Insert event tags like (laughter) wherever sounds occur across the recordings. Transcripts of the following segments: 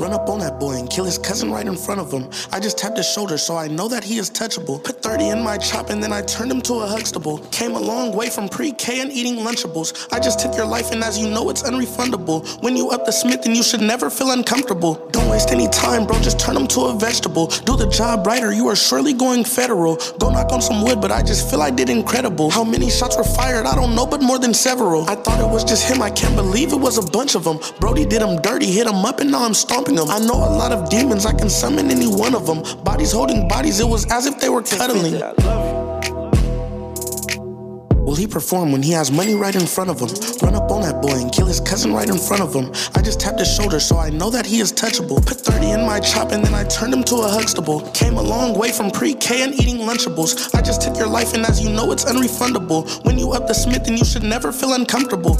Run up on that boy and kill his cousin right in front of him. I just tapped his shoulder so I know that he is touchable. Put 30 in my chop and then I turned him to a Huxtable. Came a long way from pre-K and eating Lunchables. I just took your life and as you know it's unrefundable. When you up the Smith then you should never feel uncomfortable. Don't waste any time bro, just turn him to a vegetable. Do the job right or you are surely going federal. Go knock on some wood but I just feel I did incredible. How many shots were fired? I don't know but more than several. I thought it was just him, I can't believe it was a bunch of them. Brody did him dirty, hit him up and now I'm stomping him. I know a lot of demons, I can summon any one of them. Bodies holding bodies, it was as if they were cuddling. Will he perform when he has money right in front of him? Run up on that boy and kill his cousin right in front of him. I just tapped his shoulder so I know that he is touchable. Put 30 in my chop and then I turned him to a Huxtable. Came a long way from pre-K and eating Lunchables. I just took your life and as you know it's unrefundable. When you up the Smith then you should never feel uncomfortable.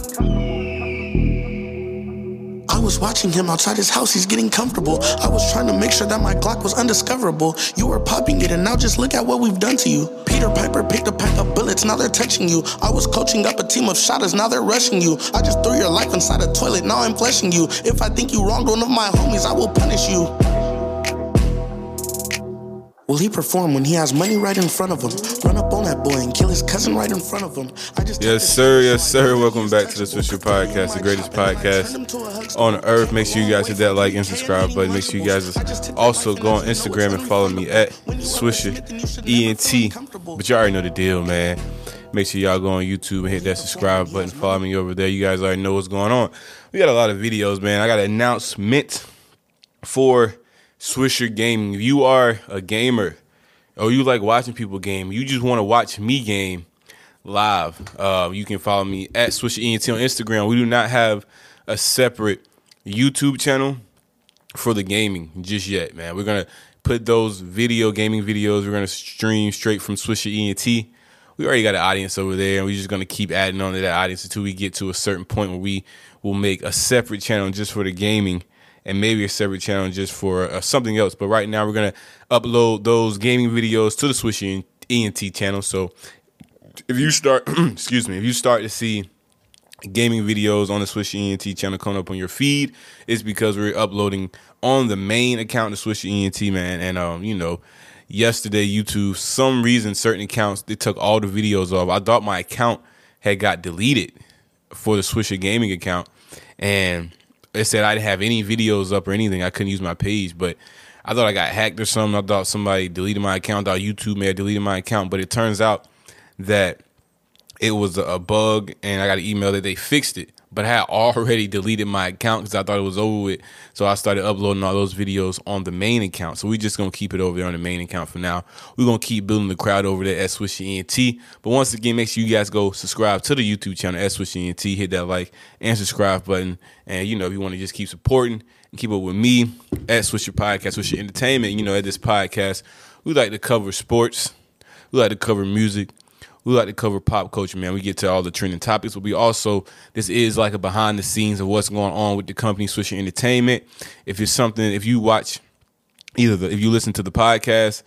Was watching him outside his house, he's getting comfortable. I was trying to make sure that my Glock was undiscoverable. You were popping it, and now just look at what we've done to you. Peter Piper picked a pack of bullets, now they're touching you. I was coaching up a team of shotters, now they're rushing you. I just threw your life inside a toilet, now I'm fleshing you. If I think you wronged one of my homies, I will punish you. Will he perform when he has money right in front of him? Run up on that boy and kill his cousin right in front of him. I just Yes, sir. Yes, sir. Welcome back to the Swisher Podcast, the greatest podcast on earth. Make sure you guys hit that like and subscribe button. Make sure you guys also go on Instagram and follow me at Swisher ENT. But you already know the deal, man. Make sure y'all go on YouTube and hit that subscribe button. Follow me over there. You guys already know what's going on. We got a lot of videos, man. I got an announcement for Swisher Gaming. If you are a gamer or you like watching people game, you just want to watch me game live, uh, you can follow me at Swisher ENT on Instagram. We do not have a separate YouTube channel for the gaming just yet, man. We're gonna put those video gaming videos. We're gonna stream straight from Swisher ENT. We already got an audience over there, and we're just gonna keep adding on to that audience until we get to a certain point where we will make a separate channel just for the gaming and maybe a separate channel just for uh, something else. But right now, we're gonna upload those gaming videos to the Swish ENT channel. So if you start, (clears throat) excuse me, if you start to see gaming videos on the Swish ENT channel coming up on your feed, it's because we're uploading on the main account, the Swish ENT man. And um, you know, yesterday YouTube, some reason certain accounts they took all the videos off. I thought my account had got deleted for the Swisher gaming account, and it said I didn't have any videos up or anything. I couldn't use my page, but I thought I got hacked or something. I thought somebody deleted my account. I thought YouTube may have deleted my account, but it turns out that it was a bug, and I got an email that they fixed it. But I had (laughs) already deleted my account because I thought it was over with. So I started uploading all those videos on the main account. So we're just gonna keep it over there on the main account for now. We're gonna keep building the crowd over there at Swishy ENT. But once again, make sure you guys go subscribe to the YouTube channel at Swishy ENT. Hit that like and subscribe button. And you know, if you want to just keep supporting and keep up with me at Swisher Podcast, Swisher Entertainment, you know, at this podcast, we like to cover sports, we like to cover music we like to cover pop culture, man. We get to all the trending topics, but we also this is like a behind the scenes of what's going on with the company Swisher Entertainment. If it's something, if you watch either the, if you listen to the podcast,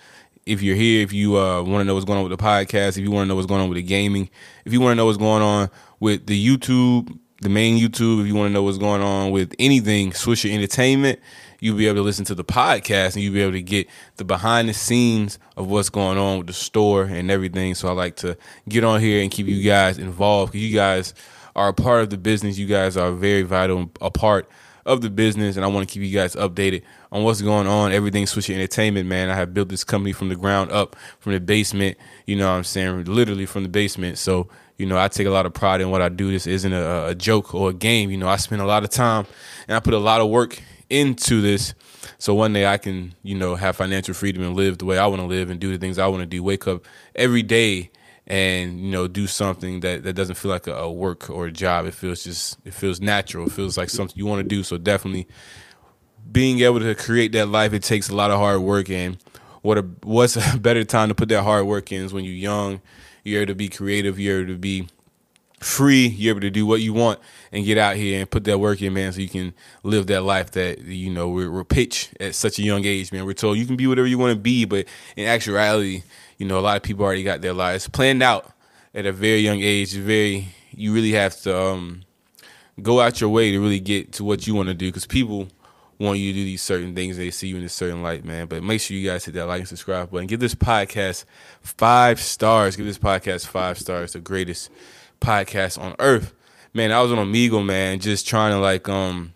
if you're here, if you uh, want to know what's going on with the podcast, if you want to know what's going on with the gaming, if you want to know what's going on with the YouTube, the main YouTube, if you want to know what's going on with anything Swisher Entertainment, you'll be able to listen to the podcast and you'll be able to get the behind the scenes of what's going on with the store and everything. So I like to get on here and keep you guys involved because you guys are a part of the business. You guys are very vital, a part of the business, and I want to keep you guys updated on what's going on. Everything Swisher Entertainment, man. I have built this company from the ground up, from the basement. You know what I'm saying? Literally from the basement. So, you know, I take a lot of pride in what I do. This isn't a, a joke or a game. You know, I spend a lot of time and I put a lot of work into this so one day I can, you know, have financial freedom and live the way I want to live and do the things I want to do. Wake up every day and, you know, do something that, that doesn't feel like a, a work or a job. It feels just, it feels natural. It feels like something you want to do. So definitely being able to create that life, it takes a lot of hard work. And what a, what's a (laughs) better time to put that hard work in is when you're young, you're able to be creative, you're able to be free, you're able to do what you want and get out here and put that work in, man, so you can live that life that, you know, we're, we're pitched at such a young age, man. We're told you can be whatever you want to be, but in actuality, you know, a lot of people already got their lives planned out at a very young age. Very, you really have to um, go out your way to really get to what you want to do because people want you to do these certain things. They see you in a certain light, man. But make sure you guys hit that like and subscribe button. Give this podcast five stars. Give this podcast five stars. The greatest podcast on earth. Man, I was on Omegle, man, just trying to like, um,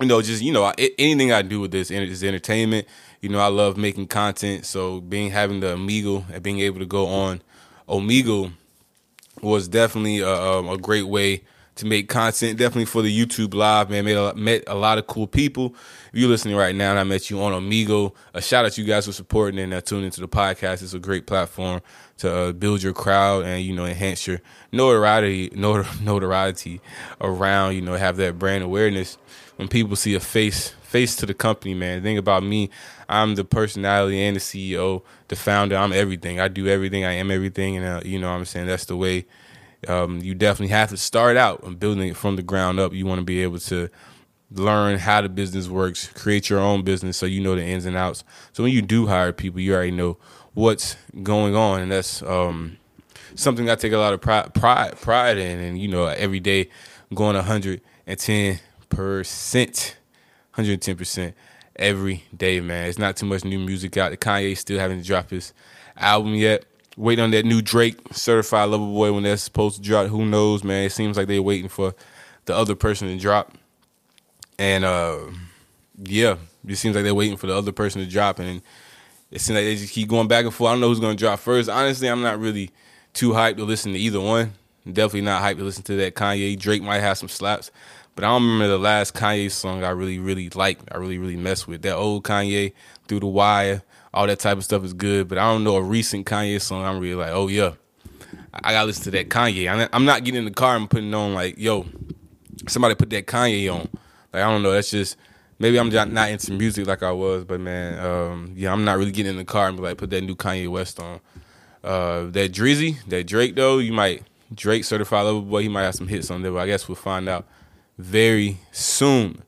you know, just you know, anything I do with this is entertainment. You know, I love making content. So being having the Omegle and being able to go on Omegle was definitely a, a great way to make content. Definitely for the YouTube live, man. Made a, met a lot of cool people. If you're listening right now and I met you on Omegle, a shout out to you guys for supporting and uh, tuning into the podcast. It's a great platform to uh, build your crowd and you know enhance your notoriety, (laughs) notoriety around. You know, have that brand awareness when people see a face face to the company. Man, the thing about me, I'm the personality and the CEO, the founder. I'm everything. I do everything. I am everything, and uh, you know, what I'm saying that's the way um, you definitely have to start out and building it from the ground up. You want to be able to learn how the business works, create your own business so you know the ins and outs. So when you do hire people, you already know what's going on, and that's um, something I take a lot of pride, pride pride in. And you know, every day going 110 percent, 110 percent every day, man. It's not too much new music out. The Kanye still haven't dropped his album yet waiting on that new Drake certified lover boy when that's supposed to drop. Who knows, man? It seems like they're waiting for the other person to drop. And uh, yeah, it seems like they're waiting for the other person to drop, and it seems like they just keep going back and forth. I don't know who's gonna drop first. Honestly, I'm not really too hyped to listen to either one. Definitely not hyped to listen to that Kanye. Drake might have some slaps, but I don't remember the last Kanye song I really, really liked. I really, really messed with that old Kanye through the wire all that type of stuff is good. But I don't know a recent Kanye song. I'm really like, oh yeah, I gotta listen to that Kanye. I'm not getting in the car and putting on like, yo, somebody put that Kanye on. Like I don't know. That's just maybe I'm just not into music like I was. But man, um, yeah, I'm not really getting in the car and be like, put that new Kanye West on. Uh, that Drizzy, that Drake though, you might Drake certified lover boy. He might have some hits on there, but I guess we'll find out very soon,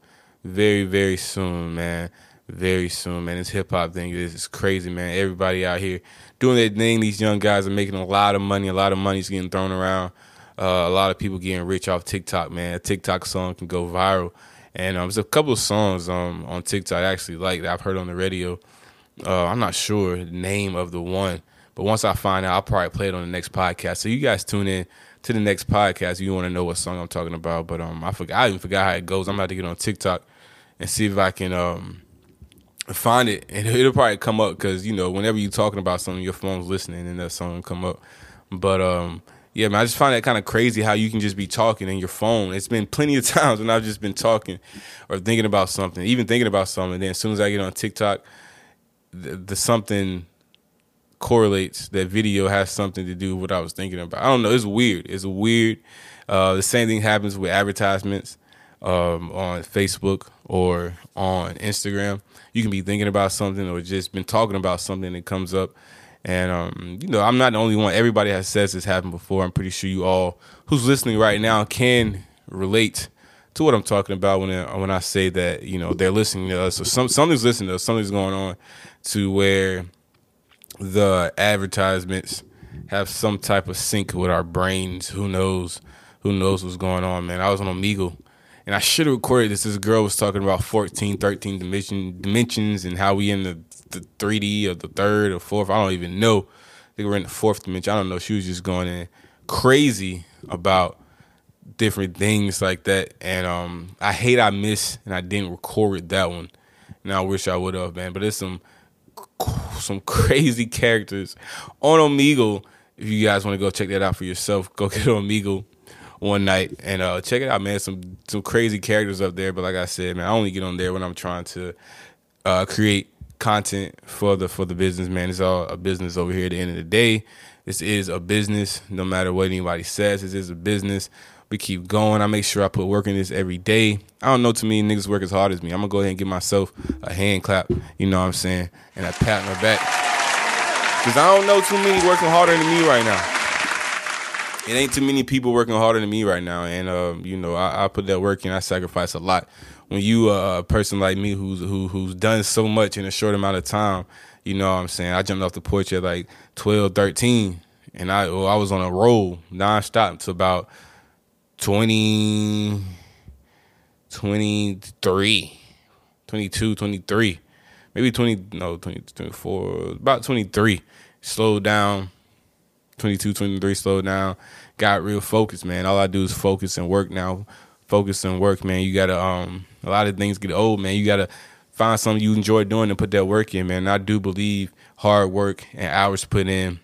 very very soon, man very soon, man. This hip hop thing is crazy, man. Everybody out here doing their thing. These young guys are making a lot of money. A lot of money's getting thrown around. Uh, a lot of people getting rich off TikTok, man. A TikTok song can go viral. And um, there's a couple of songs um, on TikTok I actually like that I've heard on the radio. Uh, I'm not sure the name of the one, but once I find out, I'll probably play it on the next podcast. So you guys tune in to the next podcast you want to know what song I'm talking about. But um, I forgot. I even forgot how it goes. I'm about to get on TikTok and see if I can um, find it and it'll probably come up because you know whenever you're talking about something your phone's listening and that song will come up but um yeah man i just find that kind of crazy how you can just be talking in your phone it's been plenty of (laughs) times when i've just been talking or thinking about something even thinking about something then as soon as i get on tiktok the, the something correlates that video has something to do with what i was thinking about i don't know it's weird it's weird uh, the same thing happens with advertisements um, on facebook or on instagram you can be thinking about something or just been talking about something that comes up. And um, you know, I'm not the only one. Everybody has said this happened before. I'm pretty sure you all who's listening right now can relate to what I'm talking about when I, when I say that you know they're listening to us. So some something's listening to us. Something's going on to where the advertisements have some type of sync with our brains. Who knows? Who knows what's going on, man? I was on Omegle and I should have recorded this. This girl was talking about 14, 13 dimension, dimensions and how we in the, the 3D or the third or fourth. I don't even know. I think we're in the fourth dimension. I don't know. She was just going in crazy about different things like that. And um, I hate I missed and I didn't record that one. And I wish I would have, man. But there's some some (laughs) crazy characters on Omegle. If you guys want to go check that out for yourself, go get on (laughs) Omegle one night and uh, check it out, man. Some some crazy characters up there, but like I said, man, I only get on there when I'm trying to uh, create content for the for the business, man. It's all a business over here. At the end of the day, this is a business. No matter what anybody says, this is a business. We keep going. I make sure I put work in this every day. I don't know too many niggas work as hard as me. I'm gonna go ahead and give myself a hand clap. You know what I'm saying? And a pat my back. Cause I don't know too many working harder than me right now it ain't too many people working harder than me right now, and um, you know I, I, put that work in. I sacrifice a lot. When you uh, a person like me who's who, who's done so much in a short amount of time, you know what I'm saying. I jumped off the porch at like 12, 13, and I well, I was on a roll nonstop to about 20, 23. 22, 23, maybe 20, no, 20, 24, about 23. Slowed down, 22, 23, slowed down. Got real focused, man. All I do is focus and work now. Focus and work, man. You gotta, um, a lot of things get old, man. You gotta find something you enjoy doing and put that work in, man. And I do believe hard work and hours put in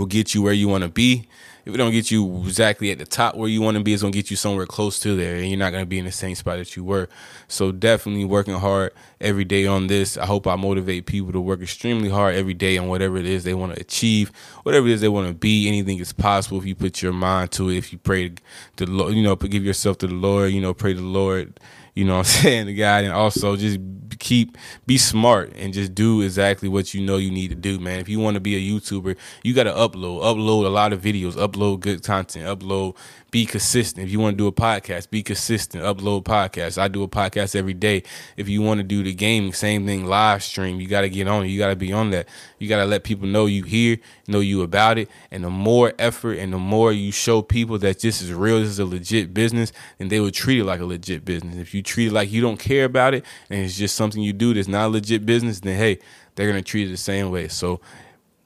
will get you where you want to be if it don't get you exactly at the top where you want to be, it's gonna get you somewhere close to there, and you're not gonna be in the same spot that you were. So definitely working hard every day on this. I hope I motivate people to work extremely hard every day on whatever it is they want to achieve, whatever it is they want to be. Anything is possible if you put your mind to it. If you pray to the Lord, you know, give yourself to the Lord. You know, pray to the Lord you know what I'm (laughs) saying, the guy, and also just keep be smart and just do exactly what you know you need to do, man. If you want to be a YouTuber, you got to upload, upload a lot of videos, upload good content, upload be consistent. If you want to do a podcast, be consistent. Upload podcasts. I do a podcast every day. If you want to do the gaming, same thing, live stream. You got to get on. You got to be on that. You got to let people know you here, know you about it. And the more effort and the more you show people that this is real, this is a legit business, then they will treat it like a legit business. If you treat it like you don't care about it and it's just something you do that's not a legit business, then hey, they're gonna treat it the same way. So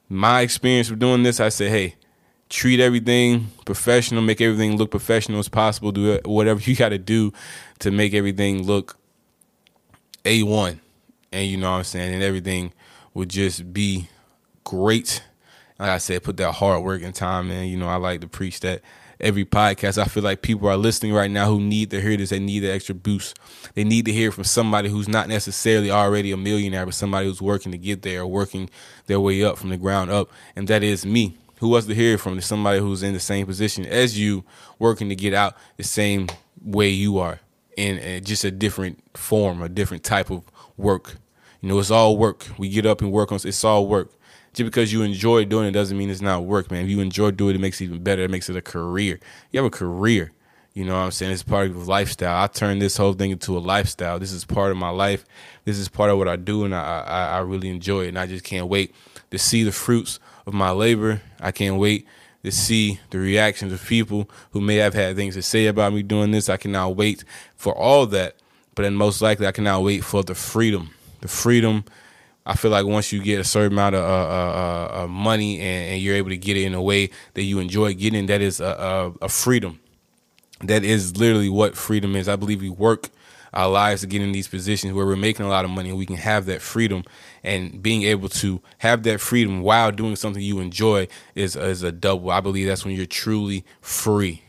my experience with doing this, I say, hey treat everything professional, make everything look professional as possible. Do whatever you got to do to make everything look a one, and you know what I'm saying, and everything would just be great. Like I said, put that hard work and time in. You know, I like to preach that every podcast. I feel like people are listening right now who need to hear this. They need the extra boost. They need to hear from somebody who's not necessarily already a millionaire, but somebody who's working to get there, or working their way up from the ground up, and that is me who wants to hear from somebody who's in the same position as you, working to get out the same way you are, in just a different form, a different type of work. You know, it's all work. We get up and work on. It's all work. Just because you enjoy doing it doesn't mean it's not work, man. If you enjoy doing it, it makes it even better. It makes it a career. You have a career. You know what I'm saying? It's part of lifestyle. I turned this whole thing into a lifestyle. This is part of my life. This is part of what I do, and I, I, I really enjoy it. And I just can't wait to see the fruits of my labor. I can't wait to see the reactions of people who may have had things to say about me doing this. I cannot wait for all that. But then most likely, I cannot wait for the freedom. The freedom. I feel like once you get a certain amount of uh, uh, uh, money and, and, you're able to get it in a way that you enjoy getting, that is a, a, a freedom. That is literally what freedom is. I believe we work our lives to get in these positions where we're making a lot of money and we can have that freedom and being able to have that freedom while doing something you enjoy is is a double. I believe that's when you're truly free.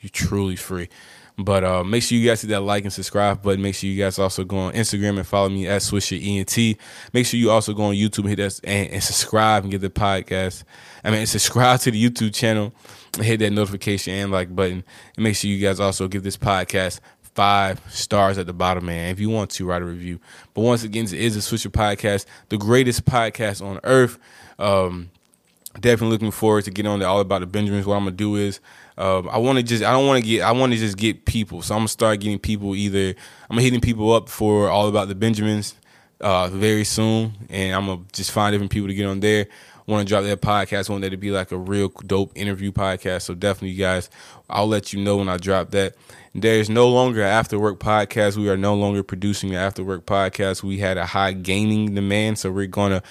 You're truly free. But uh, make sure you guys hit that like and subscribe button. Make sure you guys also go on Instagram and follow me at Swisher ENT. Make sure you also go on YouTube and hit that and, and subscribe and get the podcast. I mean, (laughs) subscribe to the YouTube channel and hit that notification and like button. And make sure you guys also give this podcast five stars at the bottom, man. If you want to, write a review. But once again, it is a Swisher podcast, the greatest podcast on earth. Um, definitely looking forward to getting on the All About the Benjamins. What I'm gonna do is, um, I want to just, I don't want to get, I want to just get people. So I'm gonna start getting people. Either I'm hitting people up for All About the Benjamins uh, very soon, and I'm gonna just find different people to get on there. Want to drop that podcast? Want that to be like a real dope interview podcast? So definitely, you guys, I'll let you know when I drop that. There's no longer an after work podcast. We are no longer producing the after work podcast. We had a high gaming demand, so we're gonna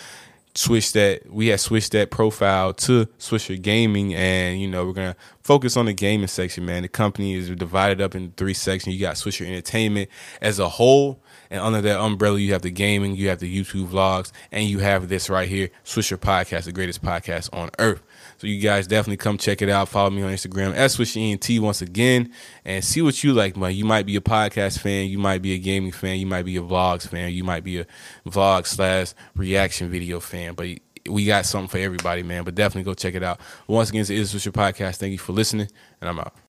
switch that. We had switched that profile to Swisher Gaming, and you know we're gonna focus on the gaming section. Man, the company is divided up in three sections. You got Swisher Entertainment as a whole, and under that umbrella, you have the gaming, you have the YouTube vlogs, and you have this right here, Swisher Podcast, the greatest podcast on earth. So you guys definitely come check it out. Follow me on Instagram at SwishENT once again and see what you like, man. You might be a podcast fan, you might be a gaming fan, you might be a vlogs fan, you might be a vlog slash reaction video fan, but we got something for everybody, man. But definitely go check it out. Once again, it is your Podcast. Thank you for listening, and I'm out.